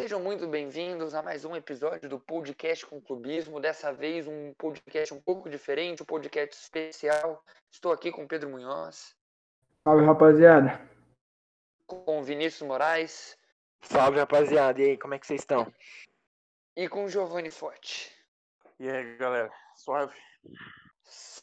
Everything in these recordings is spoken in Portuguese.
Sejam muito bem-vindos a mais um episódio do Podcast com Clubismo. Dessa vez, um podcast um pouco diferente, um podcast especial. Estou aqui com Pedro Munhoz. Salve, rapaziada. Com Vinícius Moraes. Salve, rapaziada. E aí, como é que vocês estão? E com Giovanni Forte. E aí, galera? Suave?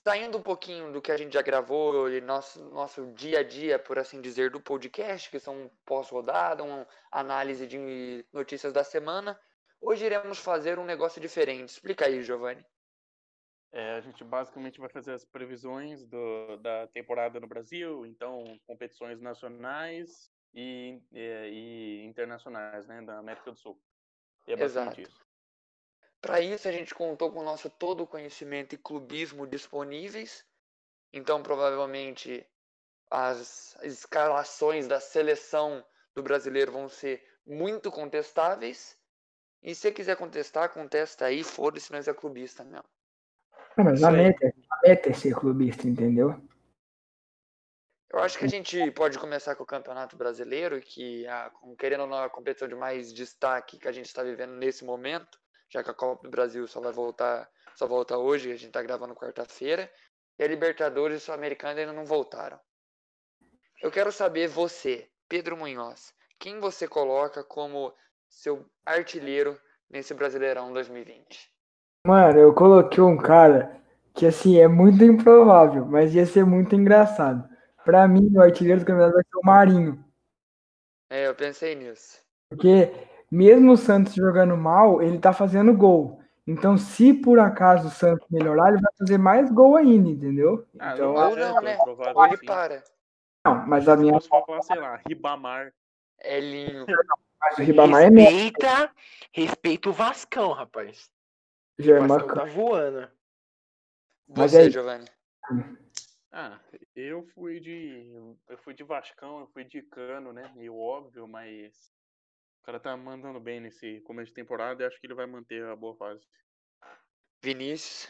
Saindo um pouquinho do que a gente já gravou, e nosso, nosso dia a dia, por assim dizer, do podcast, que são pós-rodada, uma análise de notícias da semana, hoje iremos fazer um negócio diferente. Explica aí, Giovanni. É, a gente basicamente vai fazer as previsões do, da temporada no Brasil, então competições nacionais e, e, e internacionais, né, da América do Sul. E é basicamente Exato. isso. Para isso, a gente contou com o nosso todo o conhecimento e clubismo disponíveis. Então, provavelmente, as escalações da seleção do brasileiro vão ser muito contestáveis. E se quiser contestar, contesta aí, foda-se, nós é clubista mesmo. Não, mas a meta, a meta é ser clubista, entendeu? Eu acho que a gente pode começar com o Campeonato Brasileiro, que, a, querendo ou não, é a competição de mais destaque que a gente está vivendo nesse momento, já que a Copa do Brasil só vai voltar, só volta hoje, a gente está gravando quarta-feira, e a Libertadores e a Sul-Americana ainda não voltaram. Eu quero saber você, Pedro Munhoz, quem você coloca como seu artilheiro nesse Brasileirão 2020? Mano, eu coloquei um cara que, assim, é muito improvável, mas ia ser muito engraçado. Pra mim, o artilheiro do campeonato vai ser o Marinho. É, eu pensei nisso. Porque, mesmo o Santos jogando mal, ele tá fazendo gol. Então, se por acaso o Santos melhorar, ele vai fazer mais gol ainda, entendeu? Ah, Então, não Ou é não, né? provável Ou ele para. não, mas a Se minha. fosse falar, sei lá, Ribamar. Elinho. Mas o Ribamar é médio. Respeita, respeita o Vascão, rapaz. O Germán Vascão tá voando. Mas Você, aí- Giovanni. Ah, eu fui de. Eu fui de Vascão, eu fui de Cano, né? Meio óbvio, mas. O cara tá mandando bem nesse começo de temporada e acho que ele vai manter a boa fase. Vinícius.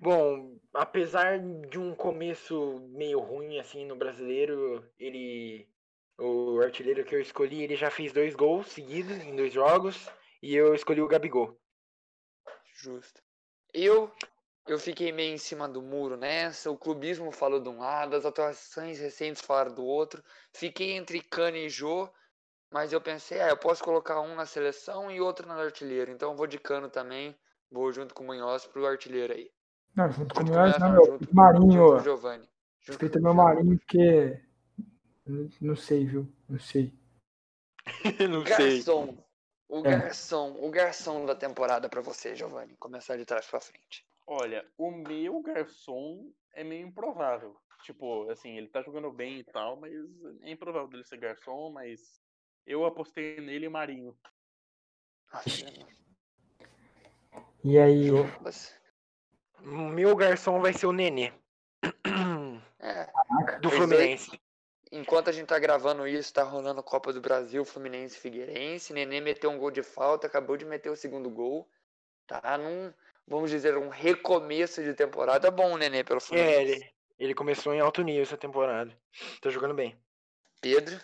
Bom, apesar de um começo meio ruim assim no brasileiro, ele. O artilheiro que eu escolhi, ele já fez dois gols seguidos em dois jogos. E eu escolhi o Gabigol. Justo. Eu eu fiquei meio em cima do muro nessa. O clubismo falou de um lado, as atuações recentes falaram do outro. Fiquei entre Cano e Jô, mas eu pensei, ah, eu posso colocar um na seleção e outro no artilheiro. Então eu vou de Cano também. Vou junto com o Munhoz pro artilheiro aí. Não, junto com o Junto Munhoz, não, não, meu, junto- Marinho, junto com o Giovanni. Junto Respeita meu. Marinho, porque. Não, sei, viu? Não sei. Não Garçom. O É. garçom, o garçom da temporada pra você, Giovanni. Começar de trás pra frente. Olha, o meu garçom é meio improvável. Tipo, assim, ele tá jogando bem e tal, mas é improvável dele ser garçom, mas eu apostei nele e Marinho. E aí, meu garçom vai ser o Nenê. É, Do Pois é. Fluminense. Enquanto a gente tá gravando isso, tá rolando a Copa do Brasil, Fluminense e Figueirense. Nenê meteu um gol de falta, acabou de meter o segundo gol. Tá num, vamos dizer, um recomeço de temporada bom, Nenê, pelo É, Fluminense. ele, ele começou em alto nível essa temporada. Tá jogando bem. Pedro,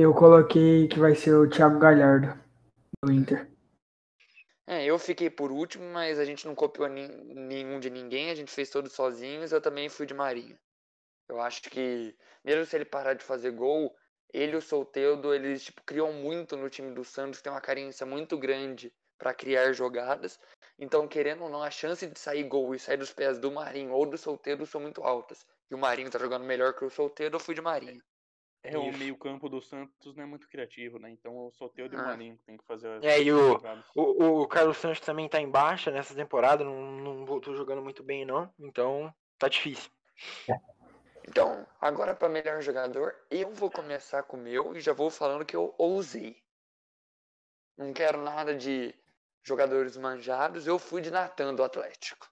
eu coloquei que vai ser o Thiago Galhardo do Inter. é, eu fiquei por último, mas a gente não copiou nenhum de ninguém, a gente fez todos sozinhos. Eu também fui de Marinho. Eu acho que, mesmo se ele parar de fazer gol, ele e o Soteldo, eles tipo, criam muito no time do Santos, tem uma carência muito grande para criar jogadas. Então, querendo ou não, a chance de sair gol e sair dos pés do Marinho ou do Soteldo são muito altas. E o Marinho tá jogando melhor que o Soteldo, eu fui de Marinho. É, o meio-campo do Santos não é muito criativo, né? Então o Soteldo e o Ah. Marinho que tem que fazer as É, e o-. O, o Carlos Santos também tá em baixa nessa temporada, não, não voltou jogando muito bem, não. Então, tá difícil. Então, agora para melhor jogador, eu vou começar com o meu e já vou falando que eu ousei. Não quero nada de jogadores manjados, eu fui de Natan do Atlético.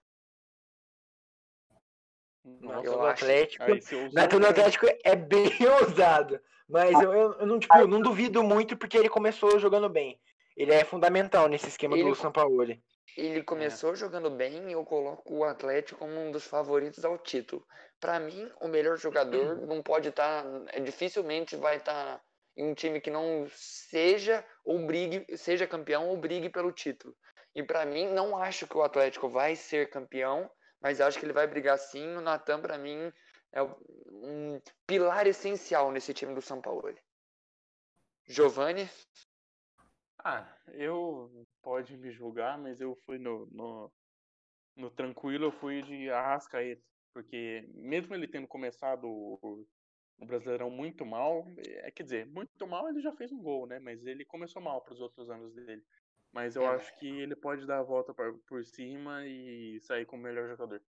Nossa, eu Atlético. Natan do um- Atlético é bem ousado. Mas eu, eu, não, tipo, eu não duvido muito porque ele começou jogando bem. Ele é fundamental nesse esquema Ele- do Sampaoli. Ele começou jogando bem e eu coloco o Atlético como um dos favoritos ao título. Para mim, o melhor jogador não pode estar. dificilmente vai estar em um time que não seja ou brigue, seja campeão ou brigue pelo título. E para mim, não acho que o Atlético vai ser campeão, mas acho que ele vai brigar sim. O Natan, para mim, é um pilar essencial nesse time do São Paulo. Giovanni? Ah, eu pode me julgar, mas eu fui no, no, no tranquilo, eu fui de Arrascaeta. Porque mesmo ele tendo começado o, o Brasileirão muito mal, é, quer dizer, muito mal ele já fez um gol, né? Mas ele começou mal para os outros anos dele. Mas eu é. acho que ele pode dar a volta por, por cima e sair como melhor jogador.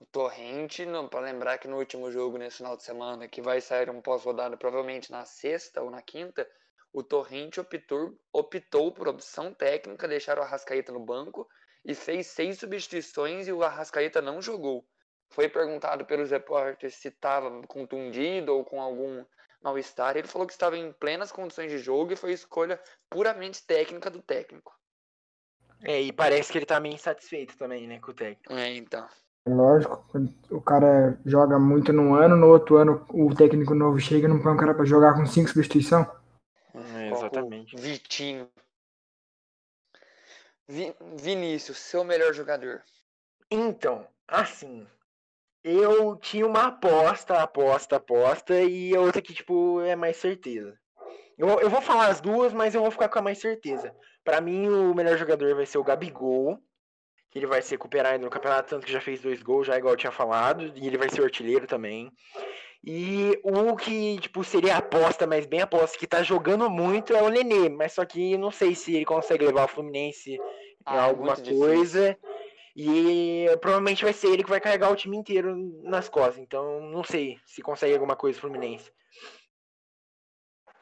O Torrente, para lembrar que no último jogo, nesse final de semana, que vai sair um pós-rodada provavelmente na sexta ou na quinta, o Torrente optou, optou por opção técnica, deixar o Arrascaeta no banco e fez seis substituições e o Arrascaeta não jogou. Foi perguntado pelos repórteres se estava contundido ou com algum mal-estar. Ele falou que estava em plenas condições de jogo e foi escolha puramente técnica do técnico. É, e parece que ele tá meio insatisfeito também, né, com o técnico. É, então. Lógico, o cara joga muito num ano, no outro ano o técnico novo chega e não põe o cara pra jogar com cinco substituição. É, exatamente. Vitinho. Vi Vinícius, seu melhor jogador. Então, assim, eu tinha uma aposta, aposta, aposta, e a outra que, tipo, é mais certeza. Eu, eu vou falar as duas, mas eu vou ficar com a mais certeza. Para mim, o melhor jogador vai ser o Gabigol, que ele vai se recuperar ainda no campeonato, tanto que já fez dois gols, já igual eu tinha falado, e ele vai ser artilheiro também. E o que, tipo, seria aposta, mas bem aposta, que tá jogando muito é o Nenê, mas só que não sei se ele consegue levar o Fluminense ah, em alguma coisa. Difícil. E provavelmente vai ser ele que vai carregar o time inteiro nas costas. Então, não sei se consegue alguma coisa Fluminense.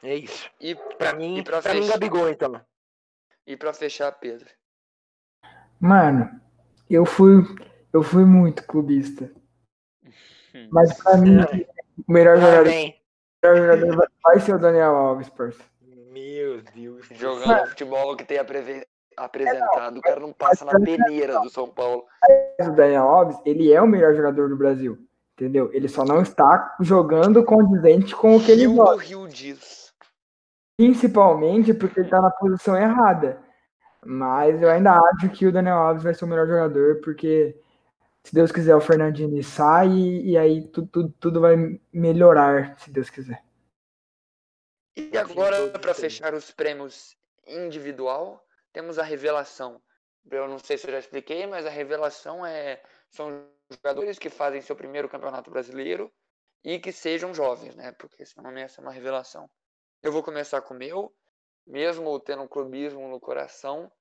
É isso. E para mim, e pra, pra mim Gabigol então. E para fechar, Pedro. Mano, eu fui eu fui muito clubista. Mas para mim, o melhor jogador, melhor jogador vai ser o Daniel Alves, parceiro. Meu Deus. Jogando futebol que tem a apresentado. O cara não passa na peneira do São Paulo. O Daniel Alves, ele é o melhor jogador do Brasil. Entendeu? Ele só não está jogando condizente com o que ele joga. Rio diz. Principalmente porque ele está na posição errada. Mas eu ainda acho que o Daniel Alves vai ser o melhor jogador, porque se Deus quiser, o Fernandinho sai e aí tudo, tudo, tudo vai melhorar, se Deus quiser. E agora, para fechar os prêmios individual, temos a revelação. Eu não sei se eu já expliquei, mas a revelação é são jogadores que fazem seu primeiro campeonato brasileiro e que sejam jovens, né? Porque senão essa é uma revelação. Eu vou começar com o meu, mesmo tendo um clubismo no coração,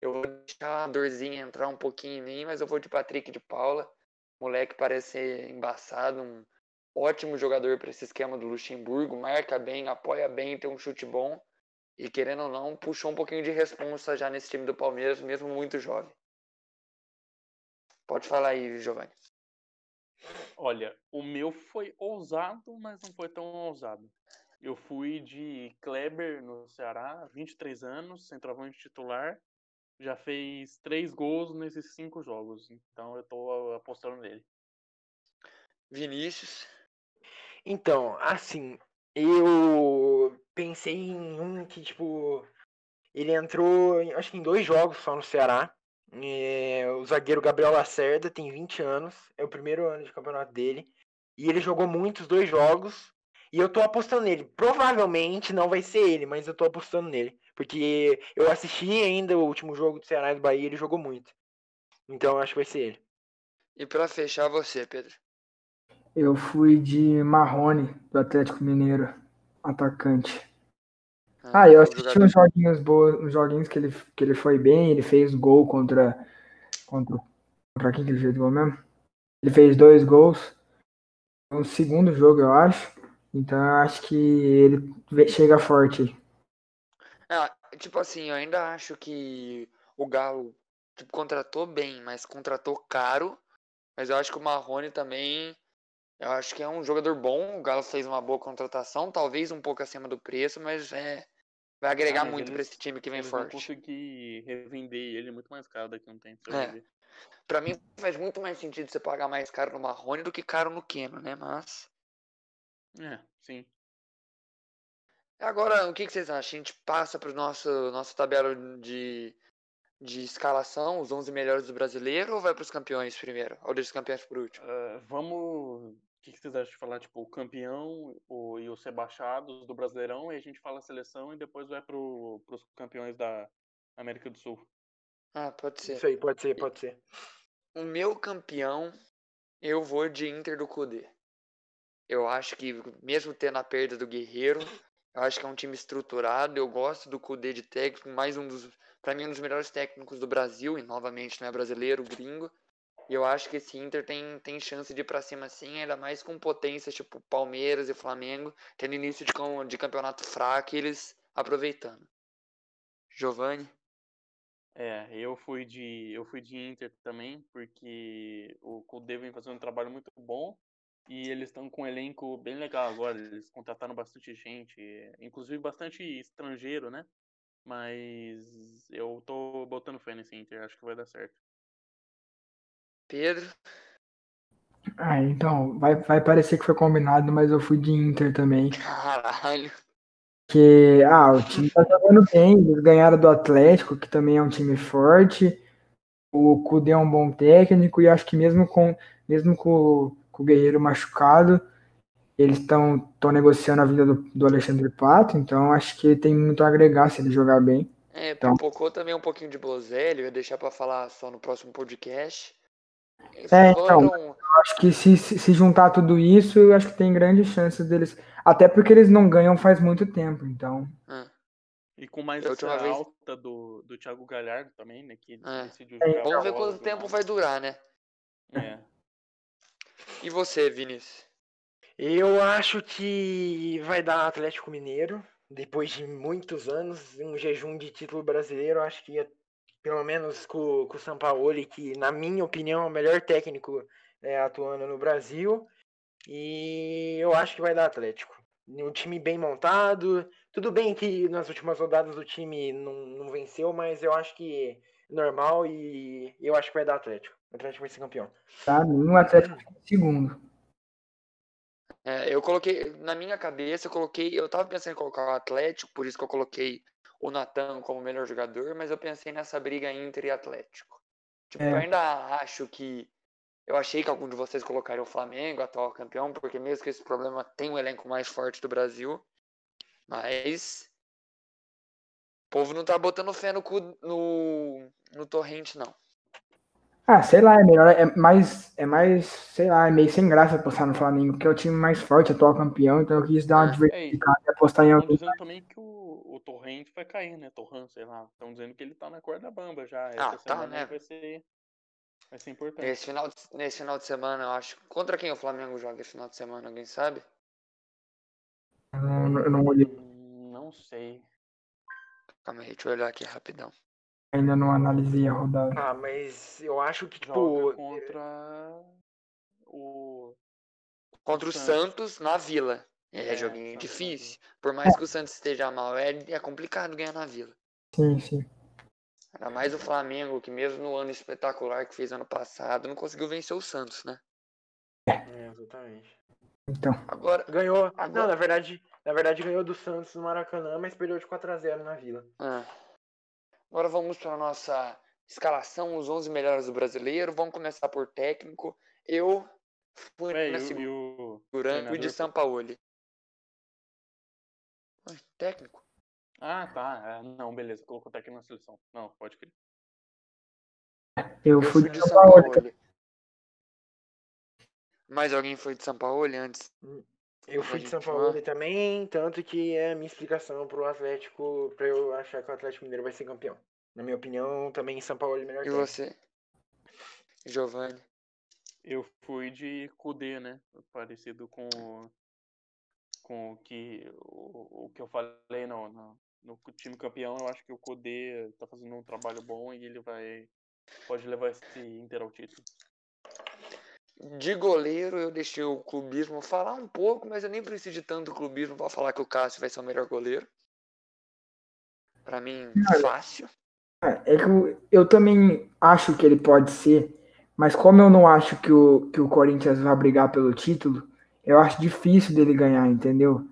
eu vou deixar a dorzinha entrar um pouquinho em mim, mas eu vou de Patrick de Paula. moleque parece ser embaçado, um ótimo jogador para esse esquema do Luxemburgo, marca bem, apoia bem, tem um chute bom. E querendo ou não, puxou um pouquinho de responsa já nesse time do Palmeiras, mesmo muito jovem. Pode falar aí, Giovanni. Olha, o meu foi ousado, mas não foi tão ousado. Eu fui de Kleber no Ceará, 23 anos, centroavante titular. Já fez três gols nesses cinco jogos. Então eu tô apostando nele. Vinícius. Então, assim, eu pensei em um que, tipo, ele entrou, acho que em dois jogos só no Ceará. É, o zagueiro Gabriel Lacerda tem 20 anos, é o primeiro ano de campeonato dele. E ele jogou muitos dois jogos. E eu tô apostando nele. Provavelmente não vai ser ele, mas eu tô apostando nele. Porque eu assisti ainda o último jogo do Ceará e do Bahia, ele jogou muito. Então eu acho que vai ser ele. E para fechar você, Pedro? Eu fui de Marrone, do Atlético Mineiro, atacante. Ah, ah eu assisti uns joguinhos boas, uns joguinhos que ele, que ele foi bem, ele fez gol contra. Contra, contra quem que ele fez gol mesmo? Ele fez dois gols. No segundo jogo, eu acho. Então eu acho que ele chega forte. Ah, tipo assim, eu ainda acho que o Galo tipo, contratou bem, mas contratou caro. Mas eu acho que o Marrone também eu acho que é um jogador bom. O Galo fez uma boa contratação, talvez um pouco acima do preço, mas é vai agregar ah, muito para esse time que vem eles forte. Vão conseguir revender ele muito mais caro daqui a um tempo. É. Para mim faz muito mais sentido você pagar mais caro no Marrone do que caro no Keno, né? Mas é, sim. Agora, o que, que vocês acham? A gente passa para o nosso nossa tabela de, de escalação, os 11 melhores do brasileiro, ou vai para os campeões primeiro? Ou deixa os campeões por último? Uh, vamos. O que, que vocês acham de falar, tipo, o campeão o, e os rebaixados do Brasileirão, e a gente fala a seleção e depois vai para os campeões da América do Sul? Ah, pode ser. Isso aí, pode ser, pode ser. O meu campeão, eu vou de Inter do Cudê. Eu acho que, mesmo tendo a perda do Guerreiro, eu acho que é um time estruturado. Eu gosto do Cudê de técnico, mais um dos, para mim, um dos melhores técnicos do Brasil, e novamente não é brasileiro, gringo. E eu acho que esse Inter tem, tem chance de ir pra cima sim, ainda mais com potências tipo Palmeiras e Flamengo, tendo início de, de campeonato fraco e eles aproveitando. Giovanni? É, eu fui de eu fui de Inter também, porque o Cudê vem fazendo um trabalho muito bom e eles estão com um elenco bem legal agora. Eles contrataram bastante gente, inclusive bastante estrangeiro, né? Mas eu tô botando fé nesse Inter, acho que vai dar certo. Pedro? Ah, então, vai, vai parecer que foi combinado, mas eu fui de Inter também. Caralho. Que, ah, o time tá jogando bem, eles ganharam do Atlético, que também é um time forte. O Cudê é um bom técnico e acho que mesmo com mesmo com com o Guerreiro machucado. Eles estão negociando a vinda do, do, Alexandre Pato, então acho que tem muito a agregar se ele jogar bem. É, então, pipocou também um pouquinho de Bozelli, eu ia deixar para falar só no próximo podcast. Eles é, foram... então, acho que se, se, juntar tudo isso, eu acho que tem grandes chances deles. Até porque eles não ganham faz muito tempo, então. É. E com mais essa vez... alta do, do Thiago Galhardo também, né? Que é. decidiu é. Vamos ver quanto tempo vai durar, né? É. E você, Vinícius? Eu acho que vai dar Atlético Mineiro. Depois de muitos anos, um jejum de título brasileiro, acho que pelo menos com, com o Sampaoli, que na minha opinião é o melhor técnico é, atuando no Brasil. E eu acho que vai dar Atlético. Um time bem montado. Tudo bem que nas últimas rodadas o time não, não venceu, mas eu acho que é normal e eu acho que vai dar Atlético. O Atlético vai ser campeão. Pra mim, o Atlético é segundo. É, eu coloquei, na minha cabeça, eu coloquei, eu tava pensando em colocar o Atlético, por isso que eu coloquei o Natan como melhor jogador, mas eu pensei nessa briga Inter e Atlético. Tipo, é. eu ainda acho que, eu achei que algum de vocês colocariam o Flamengo, atual campeão, porque mesmo que esse problema tem o elenco mais forte do Brasil, mas o povo não tá botando fé no, no, no Torrente, não. Ah, sei lá, é melhor, é mais, é mais, sei lá, é meio sem graça apostar no Flamengo, porque é o time mais forte, atual campeão, então eu quis dar uma é, diversificada é e apostar em alguém. Estão dizendo também que o, o Torrente vai cair, né? Torran, sei lá. Estão dizendo que ele tá na corda bamba já. Ah, tá, né? Vai ser, vai ser importante. Nesse final, de, nesse final de semana, eu acho. Contra quem o Flamengo joga esse final de semana, alguém sabe? Eu não, eu não olhei. Hum, não sei. Calma aí, deixa eu olhar aqui rapidão. Ainda não analisei a rodada. Ah, mas eu acho que, tipo. Joga contra o. Contra o Santos, Santos na Vila. É, é joguinho difícil. Por mais que o Santos esteja mal, é, é complicado ganhar na Vila. Sim, sim. Ainda mais o Flamengo, que mesmo no ano espetacular que fez ano passado, não conseguiu vencer o Santos, né? É, exatamente. Então. Agora. Ganhou. Agora... Não, na verdade, na verdade ganhou do Santos no Maracanã, mas perdeu de 4x0 na Vila. Ah. Agora vamos para a nossa escalação, os 11 melhores do brasileiro. Vamos começar por técnico. Eu fui é, na segura e de Sampaoli. Técnico? Ah, tá. É, não, beleza. Colocou técnico na seleção. Não, pode crer. Eu, eu fui, de São Paulo. Mais alguém foi de São Paulo antes? Eu fui de São Paulo também, tanto que é a minha explicação pro Atlético, pra eu achar que o Atlético Mineiro vai ser campeão. Na minha opinião, também São Paulo é melhor. E você? Giovanni? Eu fui de Kudê, né? Parecido com, com o, que, o, o que eu falei no, no, no, time campeão. Eu acho que o Kudê tá fazendo um trabalho bom e ele vai pode levar esse Inter ao título. De goleiro, eu deixei o clubismo falar um pouco, mas eu nem preciso de tanto clubismo para falar que o Cássio vai ser o melhor goleiro. Para mim, fácil. É que eu, eu, também acho que ele pode ser, mas como eu não acho que o, que o Corinthians vai brigar pelo título, eu acho difícil dele ganhar, entendeu?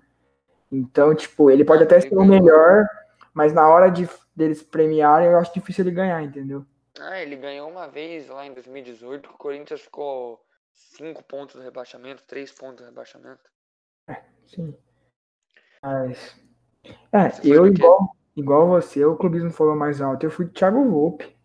Então, tipo, ele pode Ah, até ser o melhor, mas na hora de deles premiarem, eu acho difícil ele ganhar, entendeu? Ah, ele ganhou uma vez lá em 2018, que o Corinthians ficou 5 pontos do rebaixamento, 3 pontos do rebaixamento. Sim. Mas. É, Você eu igual, igual você, o clubismo falou mais alto. Eu fui de Thiago Volpe.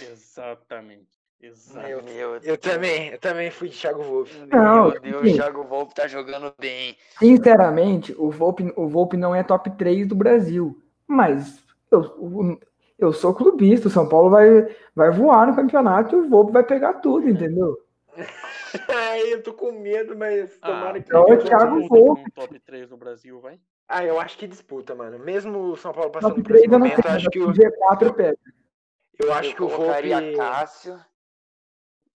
Exatamente. Exatamente. Eu, Meu eu Deus. também, eu também fui de Thiago. Não, Meu Deus, sim. o Thiago Volpe tá jogando bem. Sinceramente, o Volpe, o Volpe não é top 3 do Brasil. Mas eu, eu sou clubista. O São Paulo vai, vai voar no campeonato e o Volpe vai pegar tudo, entendeu? Ai, eu tô com medo, mas tomara que. então é Thiago disputa. Volpe. Um top 3 no Brasil, vai? Ah, eu acho que disputa, mano. Mesmo o São Paulo passando Top por esse 3 eu não momento, sei, acho que o, mas G4 pega. eu acho eu que o Volpe Cássio,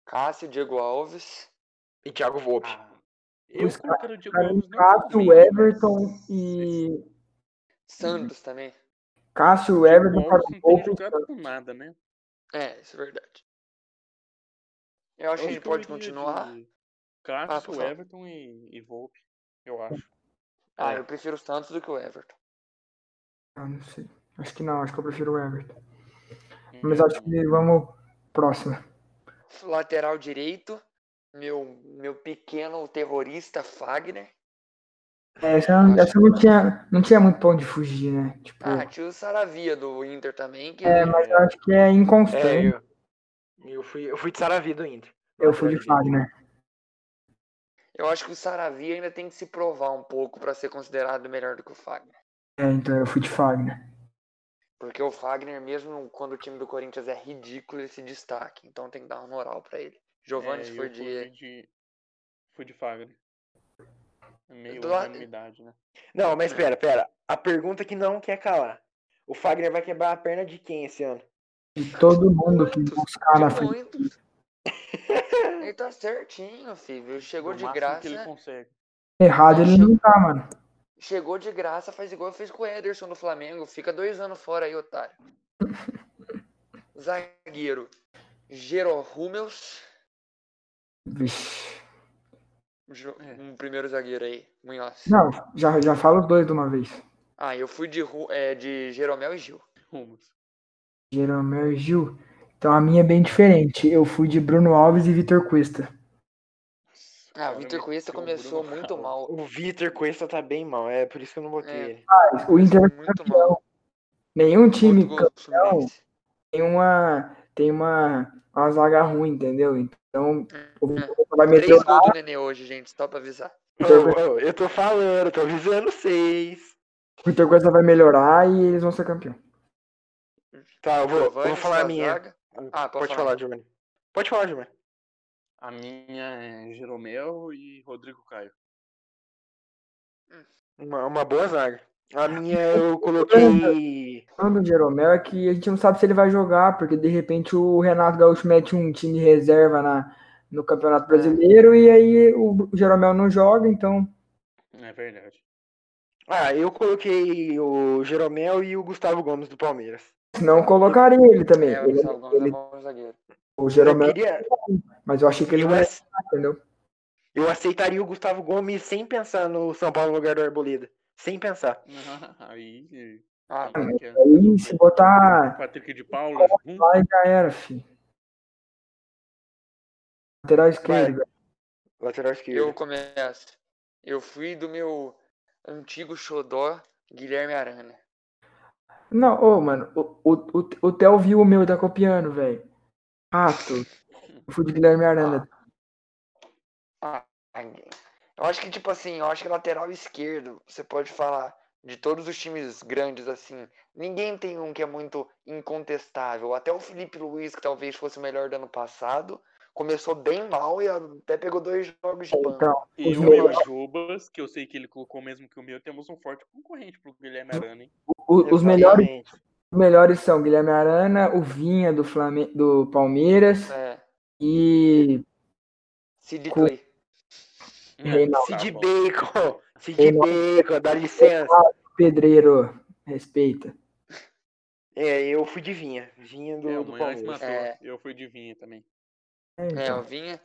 Cássio, Diego Alves. e Thiago Volpe. Ah, eu Os colocaria o Diego Alves Cássio, Everton mas- e. Santos também. Cássio, O Everton, não tem Volpe. com nada, né? É, isso é verdade. Eu acho que a gente eu pode continuar. de Ah, Cássio, favor. Everton e, e Volpe, eu acho. Ah, É. eu prefiro o Santos do que o Everton. Ah, não sei. Acho que não, acho que eu prefiro o Everton. Hum, Mas acho que vamos próximo. Lateral direito, meu, meu pequeno terrorista Fagner. É, Essa, essa não, tinha, não tinha muito pra onde fugir, né? Tipo, Ah, tinha o Saravia do Inter também, que é, mas eu acho que é É, inconstante. eu, eu, fui, eu fui de Saravi do Inter. eu fui de Fagner. eu acho que o Saravia ainda tem que se provar um pouco pra ser considerado melhor do que o Fagner. É, então eu fui de Fagner. Porque o Fagner, mesmo quando o time do Corinthians é ridículo, ele se destaca. Então tem que dar uma moral pra ele. Giovanni É, foi de. fui de. Fui de Fagner. É Meio unanimidade, né? Não, mas pera, pera. A pergunta que não quer calar. O Fagner vai quebrar a perna de quem esse ano? E todo mundo que buscar na frente. Ele tá certinho, filho. Chegou No de graça. que ele consegue. Errado ele não tá, mano. Chegou de graça, faz igual fez com o Ederson no Flamengo. Fica dois anos fora aí, otário. Zagueiro. Gero Hummels. Vixe. Um primeiro zagueiro aí. Munhoz. Não, já, já falo os dois de uma vez. Ah, eu fui de, é, de Jeromel e Gil. Rumos. Jeromel e Gil. Então a minha é bem diferente. Eu fui de Bruno Alves e Vitor Cuesta. Ah, o Vitor Cuesta começou Bruno muito mal. O Vitor Cuesta tá bem mal, é por isso que eu não botei É. ele. O Inter é muito campeão. mal. Nenhum time Contra o Fluminense. tem uma, tem uma, uma zaga ruim, entendeu? Então o É. Vitor Cuesta vai Três meter o gols do Nenê hoje, gente, só pra avisar. Eu tô falando, tô avisando vocês. o Vitor Cuesta vai melhorar e eles vão ser campeão. Tá, eu vou, Giovani, vou falar a minha. zaga. Ah, pode falar. falar, Giovanni. Pode falar, Giovanni. A minha é Jeromel e Rodrigo Caio. Uma, uma boa zaga. A minha eu coloquei. O do Jeromel é que a gente não sabe se ele vai jogar, porque de repente o Renato Gaúcho mete um time reserva na, no Campeonato Brasileiro e aí o Jeromel não joga, então É verdade. Ah, eu coloquei o Jeromel e o Gustavo Gomes do Palmeiras. Não colocaria ele também. É, o Ele- Gomes é ele- bom zagueiro. o Eu Jeromel, queria. mas eu achei que ele Eu, não ia, entendeu? eu aceitaria o Gustavo Gomes sem pensar no São Paulo no lugar do Arboleda. Sem pensar. Aí. Ah, aí que é- Aí se botar Patrick de Paula. lá já era, filho. Lateral esquerdo. Lateral esquerdo. eu começo. Eu fui do meu antigo xodó, Guilherme Arana. Não, ô, mano, o, o, o, Theo viu o meu tá copiando, velho. Rato. Eu fui de Guilherme Arana. Ah, eu acho que, tipo assim, eu acho que lateral esquerdo, você pode falar de todos os times grandes, assim, ninguém tem um que é muito incontestável. Até o Felipe Luiz, que talvez fosse o melhor do ano passado, começou bem mal e até pegou dois jogos de banco. Então, E o meu Jubas, que eu sei que ele colocou mesmo que o meu, temos um forte concorrente pro Guilherme Arana, hein? o- os melhores, melhores são Guilherme Arana, o Vinha do, Flame... do Palmeiras É, e Sid Clay. Bom. Bacon. Cid Reinaldo. Bacon, dá licença. Pedreiro. Respeita. É, eu fui de Vinha. Vinha do, É, do Palmeiras. É. Eu fui de Vinha também. É, É, então. o Vinha.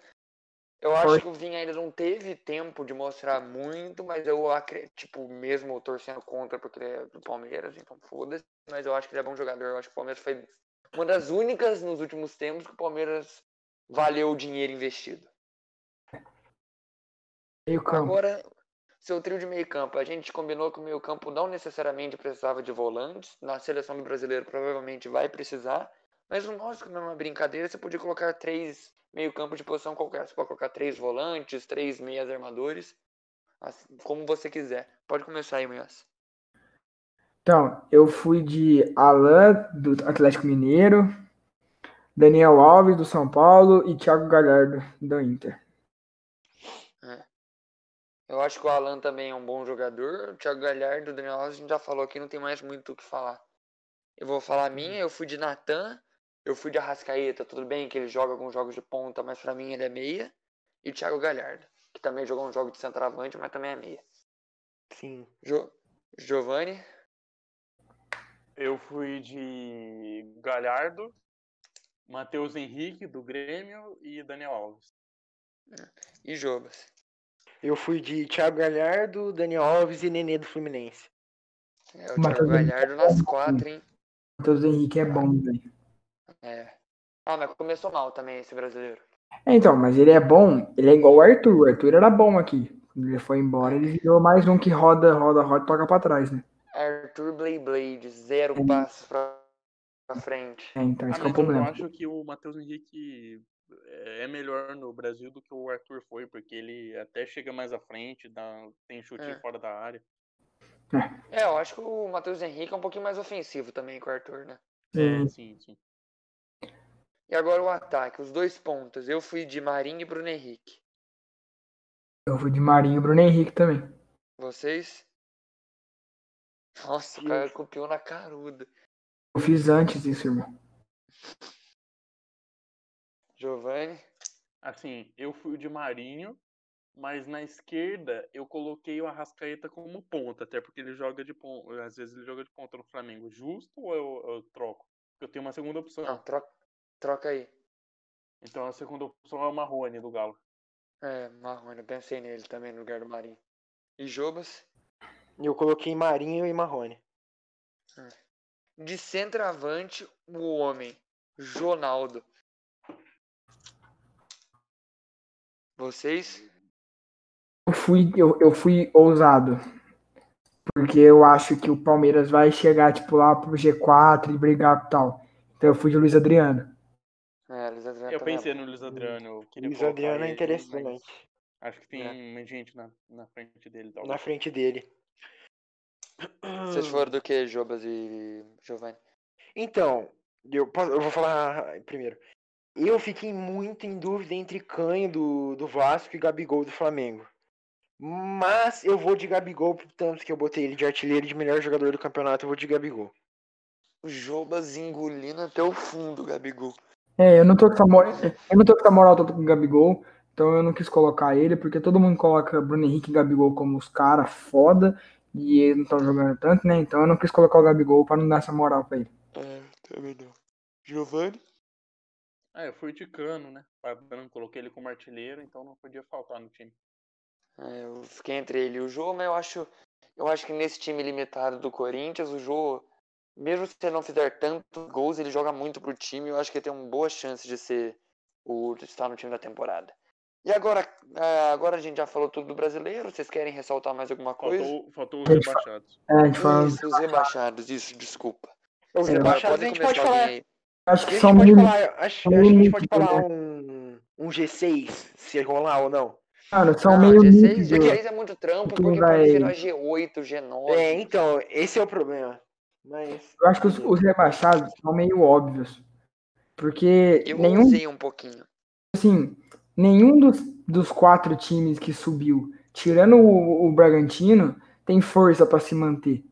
Eu acho que o Vinha ainda não teve tempo de mostrar muito, mas eu acredito, tipo, mesmo torcendo contra porque ele é do Palmeiras, então foda-se, mas eu acho que ele é bom jogador. Eu acho que o Palmeiras foi uma das únicas nos últimos tempos que o Palmeiras valeu o dinheiro investido. Meio campo. Agora, seu trio de meio campo. A gente combinou que o meio campo não necessariamente precisava de volantes. Na seleção do brasileiro provavelmente vai precisar. Mas no nosso, como é uma brincadeira, você podia colocar três meio campo de posição qualquer. Você pode colocar três volantes, três meias armadores. Assim, como você quiser. Pode começar aí, Munhoz. Então, eu fui de Alan, do Atlético Mineiro, Daniel Alves, do São Paulo, e Thiago Galhardo, do Inter. É. Eu acho que o Alan também é um bom jogador. O Thiago Galhardo, o Daniel Alves, a gente já falou aqui, não tem mais muito o que falar. Eu vou falar a minha, eu fui de Natan, eu fui de Arrascaeta, tudo bem que ele joga alguns jogos de ponta, mas pra mim ele é meia. E o Thiago Galhardo, que também jogou um jogo de centroavante, mas também é meia. Sim. Jo Giovanni? Eu fui de Galhardo, Matheus Henrique, do Grêmio, e Daniel Alves. E Jobas? Eu fui de Thiago Galhardo, Daniel Alves e Nenê do Fluminense. É, o Thiago Galhardo nas quatro, hein? Matheus Henrique é bom, velho. É. Ah, mas começou mal também esse brasileiro. É, então, mas ele é bom, ele é igual o Arthur. O Arthur era bom aqui. Quando ele foi embora, ele virou mais um que roda, roda, roda e toca pra trás, né? Arthur Blade Blade, zero passos pra, pra frente. É, então esse Ah, é o mas eu problema. acho que o Matheus Henrique é melhor no Brasil do que o Arthur foi, porque ele até chega mais à frente, dá, tem chute É. fora da área. É, eu acho que o Matheus Henrique é um pouquinho mais ofensivo também que o Arthur, né? É, Sim, sim. E agora o ataque, os dois pontos. Eu fui de Marinho e Bruno Henrique. eu fui de Marinho e Bruno Henrique também. Vocês? Nossa, o cara copiou na caruda. Eu fiz antes isso, irmão. Giovanni? Assim, eu fui o de Marinho, mas na esquerda eu coloquei o Arrascaeta como ponta, até porque ele joga de ponta. Às vezes ele joga de ponta no Flamengo. Justo ou eu, eu troco? Eu tenho uma segunda opção. Não, troca, troca aí. Então a segunda opção é o Marrone do Galo. É, Marrone, eu pensei nele também no lugar do Marinho. E Jobas? Eu coloquei Marinho e Marrone. De centroavante, o homem, Ronaldo. Vocês? Eu fui, eu, eu fui ousado. Porque eu acho que o Palmeiras vai chegar, tipo, lá pro G4 e brigar e tal. Então eu fui de Luiz Adriano. É, Adriano Eu pensei no Luiz Adriano. Eu queria Luiz Adriano é interessante. Acho que tem É. mais gente na, na frente dele. Na Talvez. frente dele. Vocês foram do que, Jobas e Giovanni? Então, eu, posso- eu vou falar primeiro. Eu fiquei muito em dúvida entre Canho do, do Vasco e Gabigol do Flamengo. Mas eu vou de Gabigol, tanto que eu botei ele de artilheiro e de melhor jogador do campeonato, eu vou de Gabigol. O Jobas engolindo até o fundo, Gabigol. É, eu não tô com essa moral, eu não tô com essa moral toda com o Gabigol, então eu não quis colocar ele, porque todo mundo coloca Bruno Henrique e Gabigol como os caras foda, e eles não estão jogando tanto, né? Então eu não quis colocar o Gabigol pra não dar essa moral pra ele. É, também não. Giovanni? Ah, eu fui de cano, né? Pagando, coloquei ele como artilheiro, então não podia faltar no time. É, eu fiquei entre ele e o Jô, mas eu acho, eu acho que nesse time limitado do Corinthians, o Jô, mesmo se ele não fizer tantos gols, ele joga muito pro time. Eu acho que ele tem uma boa chance de ser o de estar no time da temporada. E agora, ah, agora a gente já falou tudo do brasileiro. Vocês querem ressaltar mais alguma coisa? Faltou, faltou os rebaixados. É, a gente fala, Isso, os rebaixados, isso, desculpa. Os rebaixados a gente pode falar. acho que são pode falar, acho, acho que a gente pode falar um, um G6, se rolar ou não. cara, são Não, meio G6, nítidos. G6 é muito trampo, que porque vai- pode virar G8, G9. É, então, esse é o problema. Mas. Eu acho que os, os rebaixados são meio óbvios. Porque Eu nenhum, usei um pouquinho. assim, nenhum dos, dos quatro times que subiu, tirando o, o Bragantino, tem força pra se manter.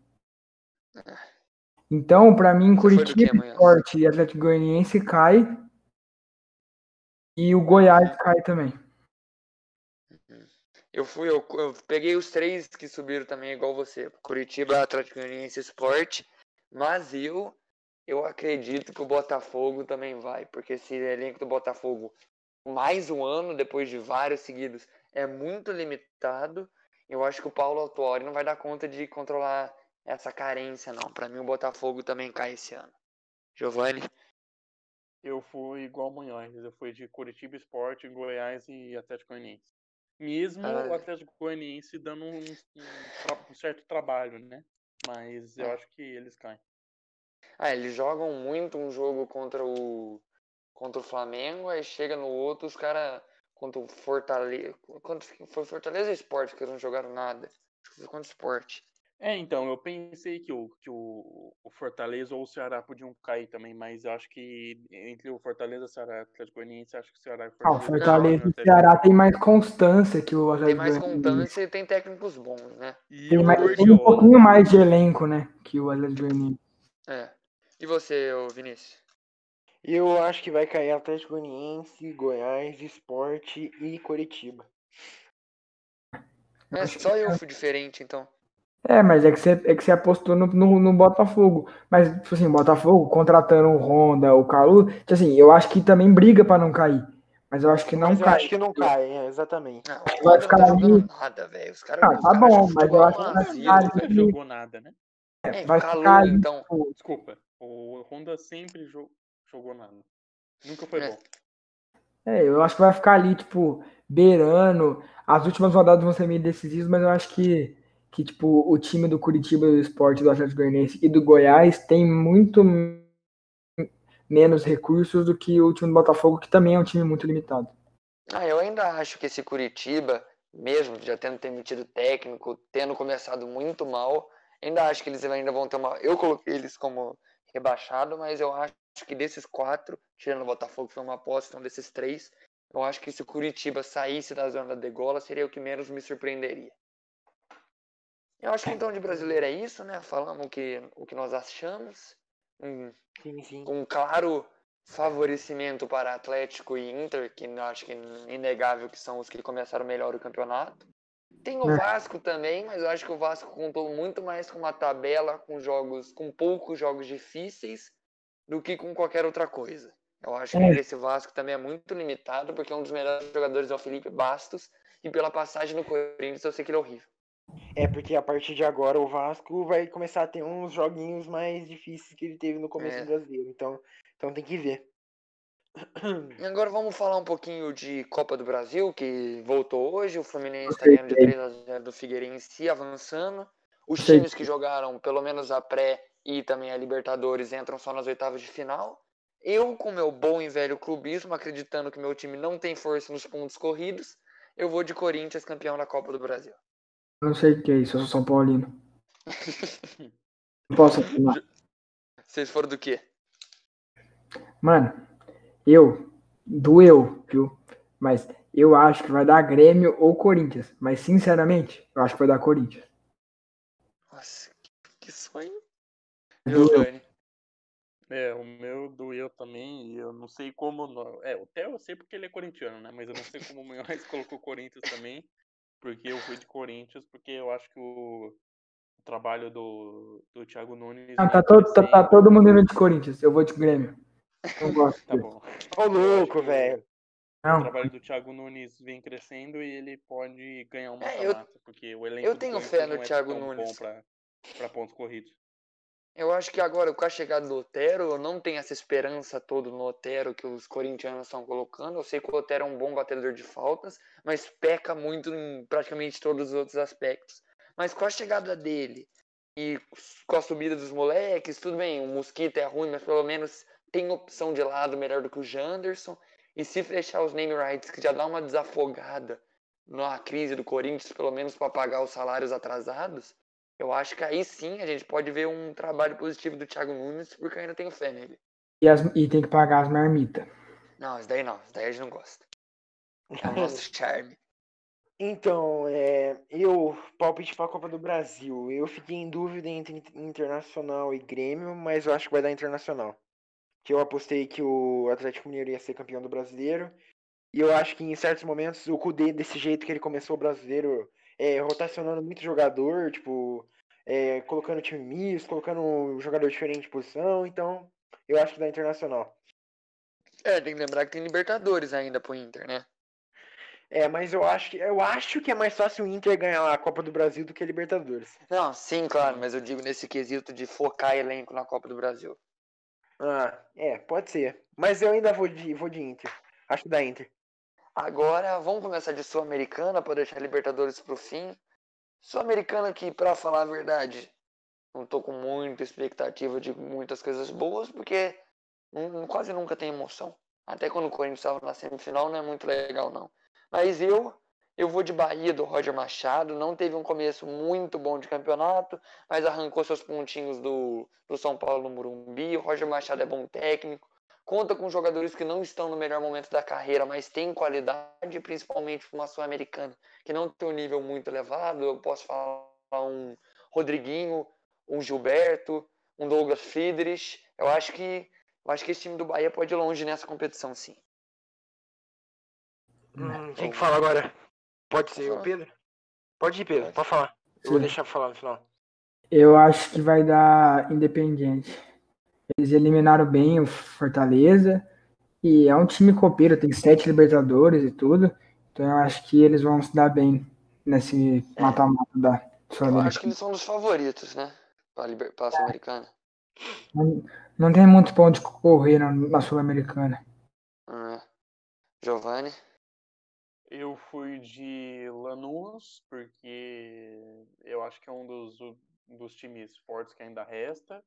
Então, pra mim, Curitiba? Sport e Atlético Goianiense cai. E o Goiás cai também. Eu fui, eu, eu peguei os três que subiram também, igual você. Curitiba, Atlético Goianiense e Sport. Mas eu, eu acredito que o Botafogo também vai. Porque esse elenco do Botafogo mais um ano depois de vários seguidos é muito limitado. Eu acho que o Paulo Autuori não vai dar conta de controlar essa carência, não. Para mim, o Botafogo também cai esse ano. Giovanni? Eu fui igual Munhoz. Eu fui de Curitiba Esporte, Goiás e Atlético Goianiense. Mesmo ah. o Atlético Goianiense dando um, um, um, certo trabalho, né? Mas eu é. acho que eles caem. Ah, eles jogam muito um jogo contra o contra o Flamengo, aí chega no outro, os caras contra o Fortaleza. Contra, foi Fortaleza Esporte que eles não jogaram nada. Acho que foi contra o Esporte. É, então, eu pensei que o, que o, o Fortaleza ou o Ceará podiam cair também, mas eu acho que entre o Fortaleza, Ceará e o Atlético Goianiense, acho que o Ceará e o Fortaleza... Ah, o Fortaleza e o Ceará tem mais constância que o Atlético Tem mais constância e tem técnicos bons, né? E tem, mais, tem um pouquinho mais de elenco, né, que o Atlético Goianiense. É. E você, Vinícius? Eu acho que vai cair Atlético Goianiense, Goiás, Esporte e Curitiba. É só eu fui diferente, então. É, mas é que você, é que você apostou no, no, no Botafogo. Mas, tipo assim, Botafogo contratando o Honda, o Calu, tipo assim, eu acho que também briga para não cair. Mas eu acho que não mas cai. Eu acho que não cai, é, exatamente. Não, vai ficar não tá ali... nada, velho. Os caras. Ah, tá bom, mas eu acho que vai ficar ali. Nunca jogou nada, né? É, vai Calu, ficar ali, então. Tipo... Desculpa. O Honda sempre jogou nada. Nunca foi é. bom. É, eu acho que vai ficar ali, tipo, beirando. As últimas rodadas vão ser meio decisivas, mas eu acho que que tipo o time do Curitiba do Esporte do Atlético Goianiense e do Goiás tem muito menos recursos do que o time do Botafogo, que também é um time muito limitado. Ah, eu ainda acho que esse Curitiba, mesmo já tendo demitido técnico, tendo começado muito mal, ainda acho que eles ainda vão ter uma. Eu coloquei eles como rebaixado, mas eu acho que desses quatro, tirando o Botafogo, que foi uma aposta, então desses três, eu acho que se o Curitiba saísse da zona da degola, seria o que menos me surpreenderia. Eu acho que então de brasileiro é isso, né? Falamos o que, o que nós achamos. Um, sim, sim. um claro favorecimento para Atlético e Inter, que eu acho que é inegável que são os que começaram melhor o campeonato. Tem o é. Vasco também, mas eu acho que o Vasco contou muito mais com uma tabela com jogos, com poucos jogos difíceis do que com qualquer outra coisa. Eu acho que é. esse Vasco também é muito limitado, porque um dos melhores jogadores é o Felipe Bastos, e pela passagem no Corinthians eu sei que ele é horrível. É porque a partir de agora o Vasco vai começar a ter uns joguinhos mais difíceis que ele teve no começo é. do brasileiro. Então, então tem que ver. E agora vamos falar um pouquinho de Copa do Brasil, que voltou hoje. O Fluminense está ganhando de 3 a 0 do Figueirense, avançando. Os times que jogaram pelo menos a pré e também a Libertadores entram só nas oitavas de final. Eu, com meu bom e velho clubismo, acreditando que meu time não tem força nos pontos corridos, eu vou de Corinthians campeão da Copa do Brasil. Eu não sei o que é isso, eu sou São Paulino. não posso afirmar. Vocês foram do quê? Mano, eu, doeu, viu? Mas eu acho que vai dar Grêmio ou Corinthians. Mas sinceramente, eu acho que vai dar Corinthians. Nossa, que sonho. Doeu. É, o meu doeu também, e eu não sei como. É, o Theo eu sei porque ele é corintiano, né? Mas eu não sei como o Munhoz colocou Corinthians também porque eu fui de Corinthians, porque eu acho que o, o trabalho do, do Thiago Nunes. Ah, tá, todo, tá, tá, todo mundo indo de Corinthians, eu vou de Grêmio. Não gosto. tá bom. Ô, louco, velho. O trabalho do Thiago Nunes vem crescendo e ele pode ganhar uma é, eu, porque o elenco Eu tenho fé no é Thiago Nunes. para pontos corridos. Eu acho que agora, com a chegada do Otero, eu não tenho essa esperança toda no Otero que os corintianos estão colocando. Eu sei que o Otero é um bom batedor de faltas, mas peca muito em praticamente todos os outros aspectos. Mas com a chegada dele e com a subida dos moleques, tudo bem, o Mosquito é ruim, mas pelo menos tem opção de lado melhor do que o Janderson. E se fechar os name rights, que já dá uma desafogada na crise do Corinthians, pelo menos para pagar os salários atrasados, eu acho que aí sim a gente pode ver um trabalho positivo do Thiago Nunes, porque eu ainda tenho fé nele. E, as, e tem que pagar as marmitas. Não, isso daí não, isso daí a gente não gosta. É o nosso charme. Então, é, eu, palpite para a Copa do Brasil. Eu fiquei em dúvida entre Internacional e Grêmio, mas eu acho que vai dar Internacional. Que eu apostei que o Atlético Mineiro ia ser campeão do brasileiro. E eu acho que em certos momentos o Cudê, desse jeito que ele começou o brasileiro, é, rotacionando muito jogador, tipo, é, colocando time misto, colocando um jogador diferente de posição, então eu acho que dá internacional. É, tem que lembrar que tem Libertadores ainda pro Inter, né? É, mas eu acho que eu acho que é mais fácil o Inter ganhar a Copa do Brasil do que a Libertadores. Não, sim, claro, mas eu digo nesse quesito de focar elenco na Copa do Brasil. Ah, é, pode ser. Mas eu ainda vou de, vou de Inter. Acho da Inter. Agora, vamos começar de Sul-Americana para deixar a Libertadores pro fim. Sul-Americana que, para falar a verdade, não tô com muita expectativa de muitas coisas boas, porque quase nunca tem emoção. Até quando o Corinthians estava na semifinal não é muito legal, não. Mas eu, eu vou de Bahia do Roger Machado. Não teve um começo muito bom de campeonato, mas arrancou seus pontinhos do, do São Paulo no Morumbi. O Roger Machado é bom técnico. Conta com jogadores que não estão no melhor momento da carreira, mas têm qualidade, principalmente para uma Sul-Americana, que não tem um nível muito elevado. Eu posso falar um Rodriguinho, um Gilberto, um Douglas Friedrich. Eu acho que eu acho que esse time do Bahia pode ir longe nessa competição, sim. Hum, quem que fala agora? Pode ser o Pedro? Pode ir, Pedro, pode falar. Eu vou deixar falar no final. Eu acho que vai dar Independiente. Eles eliminaram bem o Fortaleza. E é um time copeiro, tem sete Libertadores e tudo. Então eu acho que eles vão se dar bem nesse mata-mata da Sul-Americana. Eu acho que eles são dos favoritos, né? Para a Sul-Americana. Não, não, tem muito ponto de correr na, na Sul-Americana. Hum. Giovanni? Eu fui de Lanús, porque eu acho que é um dos, dos times fortes que ainda resta.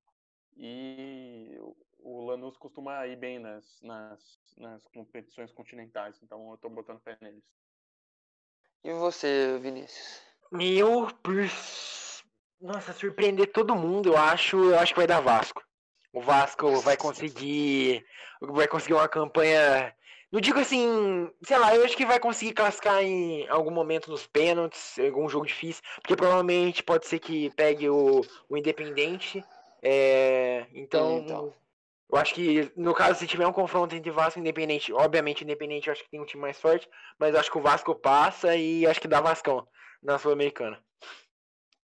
E o Lanús costuma ir bem nas, nas, nas competições continentais, então eu tô botando fé neles. E você, Vinícius? Meu, por... Nossa, surpreender todo mundo, eu acho, eu acho que vai dar Vasco. O Vasco vai conseguir vai conseguir uma campanha não digo assim, sei lá, eu acho que vai conseguir classificar em algum momento nos pênaltis, algum jogo difícil, porque provavelmente pode ser que pegue o, o Independente. É, então, então, eu acho que no caso, se tiver um confronto entre Vasco e Independente, obviamente Independente eu acho que tem um time mais forte, mas acho que o Vasco passa e acho que dá Vascão na Sul-Americana.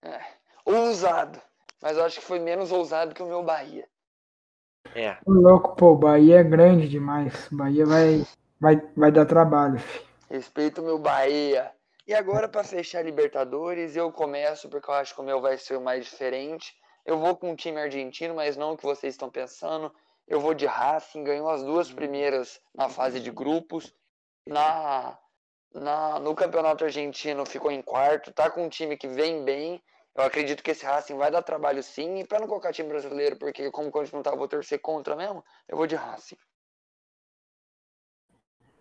É, ousado, mas eu acho que foi menos ousado que o meu Bahia. É. O louco, pô, Bahia é grande demais. Bahia vai, vai, vai dar trabalho. Filho. Respeito o meu Bahia. E agora, para fechar Libertadores, eu começo porque eu acho que o meu vai ser o mais diferente. Eu vou com um time argentino, mas não o que vocês estão pensando. Eu vou de Racing, ganhou as duas primeiras na fase de grupos. Na, na, no campeonato argentino ficou em quarto, tá com um time que vem bem. Eu acredito que esse Racing vai dar trabalho sim. E para não colocar time brasileiro, porque como o não tá, vou torcer contra mesmo, eu vou de Racing.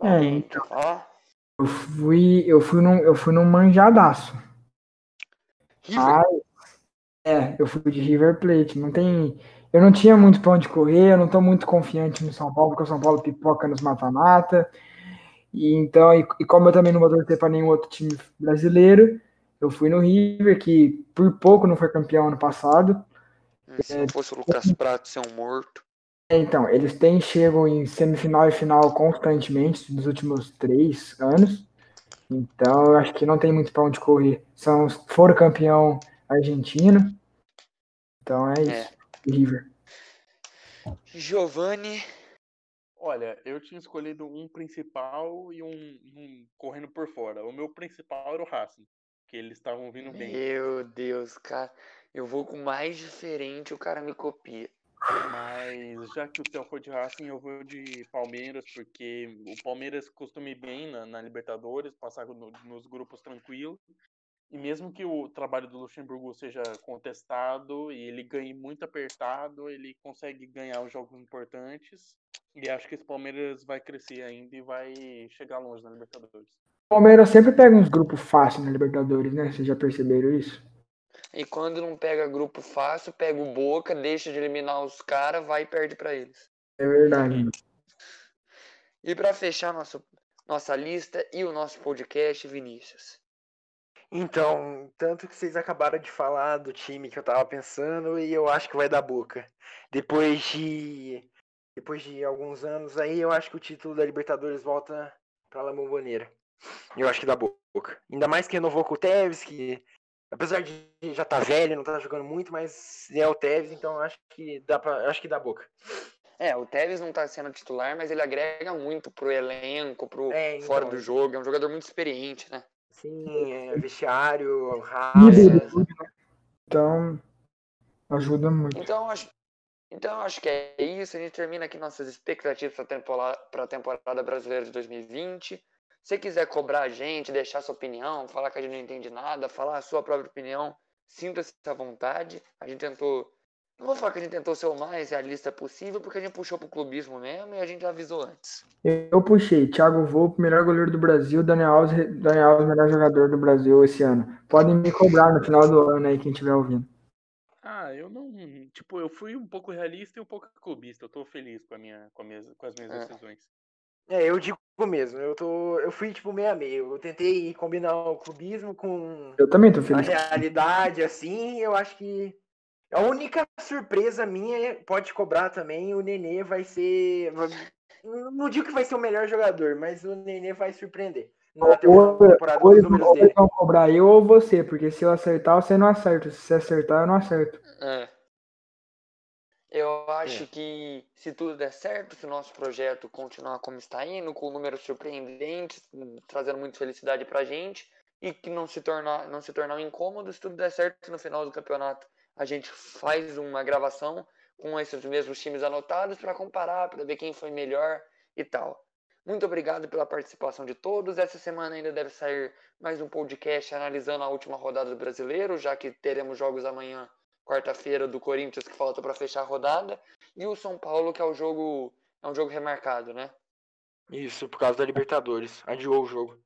É, então. Ó. Eu fui, eu fui num, eu fui num manjadaço. River? É, eu fui de River Plate. Não tem, eu não tinha muito pão de correr, eu não tô muito confiante no São Paulo, porque o São Paulo pipoca nos mata-mata. E então, e, e como eu também não vou torcer para nenhum outro time brasileiro, eu fui no River, que por pouco não foi campeão ano passado. Se não fosse o Lucas Prato ser um morto. É, então, eles têm chegam em semifinal e final constantemente nos últimos três anos. Então, eu acho que não tem muito para onde correr. São, foram campeão argentino. Então é isso. É. River. Giovanni. Olha, eu tinha escolhido um principal e um, um, correndo por fora. O meu principal era o Racing que eles estavam vindo bem. Meu Deus, cara. Eu vou com mais diferente, o cara me copia. Mas já que o seu foi de Racing, eu vou de Palmeiras, porque o Palmeiras costuma ir bem na, na Libertadores, passar no, nos grupos tranquilo. E mesmo que o trabalho do Luxemburgo seja contestado e ele ganhe muito apertado, ele consegue ganhar os jogos importantes. E acho que esse Palmeiras vai crescer ainda e vai chegar longe na Libertadores. O Palmeiras sempre pega uns grupos fáceis na Libertadores, né? Vocês já perceberam isso? E quando não pega grupo fácil, pega o Boca, deixa de eliminar os caras, vai e perde para eles. É verdade. E para fechar nosso, nossa lista e o nosso podcast, Vinícius. Então, tanto que vocês acabaram de falar do time que eu tava pensando e eu acho que vai dar Boca. Depois de depois de alguns anos aí, eu acho que o título da Libertadores volta para La Bombonera. Eu acho que dá boca. Ainda mais que renovou com o Tevez, que apesar de já tá velho, não tá jogando muito, mas é o Tevez, então acho que dá pra, acho que dá boca. É, o Tevez não tá sendo titular, mas ele agrega muito pro elenco, pro É, então. fora do jogo. É um jogador muito experiente, né? Sim, é, vestiário, raça. Então, ajuda muito. Então, eu acho, então, acho que é isso. A gente termina aqui nossas expectativas para temporada, a temporada brasileira de 2020. Se você quiser cobrar a gente, deixar sua opinião, falar que a gente não entende nada, falar a sua própria opinião, sinta-se à vontade. A gente tentou. Não vou falar que a gente tentou ser o mais realista possível, porque a gente puxou pro clubismo mesmo e a gente avisou antes. Eu puxei Thiago Volpe, melhor goleiro do Brasil, Daniel Alves, Daniel Alves, melhor jogador do Brasil esse ano. Podem me cobrar no final do ano aí, quem estiver ouvindo. Ah, eu não. Tipo, eu fui um pouco realista e um pouco clubista. Eu tô feliz com, a minha, com, a minha, com as minhas É. decisões. É, eu digo mesmo, eu tô. Eu fui tipo meio a meio. Eu tentei combinar o clubismo com Eu também tô a feliz. realidade, assim, eu acho que a única surpresa minha é- pode cobrar também, o Nenê vai ser. Não digo que vai ser o melhor jogador, mas o Nenê vai surpreender. Na Ou, temporada ou eles, ou eles vão cobrar eu ou você, porque se eu acertar, você não acerta. Se você acertar, eu não acerto. É. Eu acho É. que se tudo der certo, se o nosso projeto continuar como está indo, com números surpreendentes, trazendo muita felicidade pra gente, e que não se tornar, não se tornar um incômodo, se tudo der certo no final do campeonato, a gente faz uma gravação com esses mesmos times anotados para comparar, para ver quem foi melhor e tal. Muito obrigado pela participação de todos. Essa semana ainda deve sair mais um podcast analisando a última rodada do Brasileiro, já que teremos jogos amanhã quarta-feira do Corinthians que falta para fechar a rodada e o São Paulo que é o jogo é um jogo remarcado, né? Isso, por causa da Libertadores. Adiou o jogo.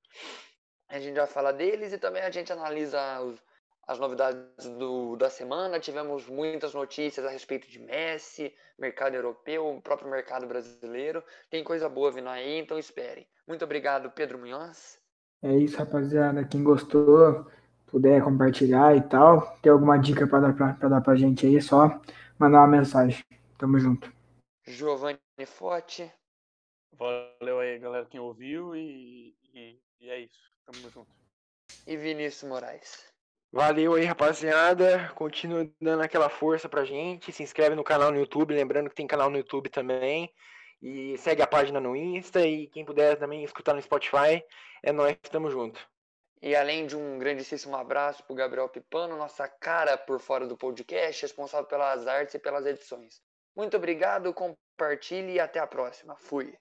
A gente vai falar deles e também a gente analisa os- as novidades do, da semana. Tivemos muitas notícias a respeito de Messi, mercado europeu, o próprio mercado brasileiro. Tem coisa boa vindo aí, então esperem. Muito obrigado, Pedro Munhoz. É isso, rapaziada. Quem gostou, puder compartilhar e tal, tem alguma dica pra dar pra, pra dar pra gente aí, é só mandar uma mensagem. Tamo junto. Giovanni Forte. Valeu aí, galera, quem ouviu e, e, e é isso. Tamo junto. e Vinícius Moraes. Valeu aí, rapaziada. Continua dando aquela força pra gente. Se inscreve no canal no YouTube. Lembrando que tem canal no YouTube também. E segue a página no Insta. E quem puder também escutar no Spotify. É nós, tamo junto. E além de um grandíssimo abraço para o Gabriel Pipano, nossa cara por fora do podcast, responsável pelas artes e pelas edições. Muito obrigado, compartilhe e até a próxima. Fui.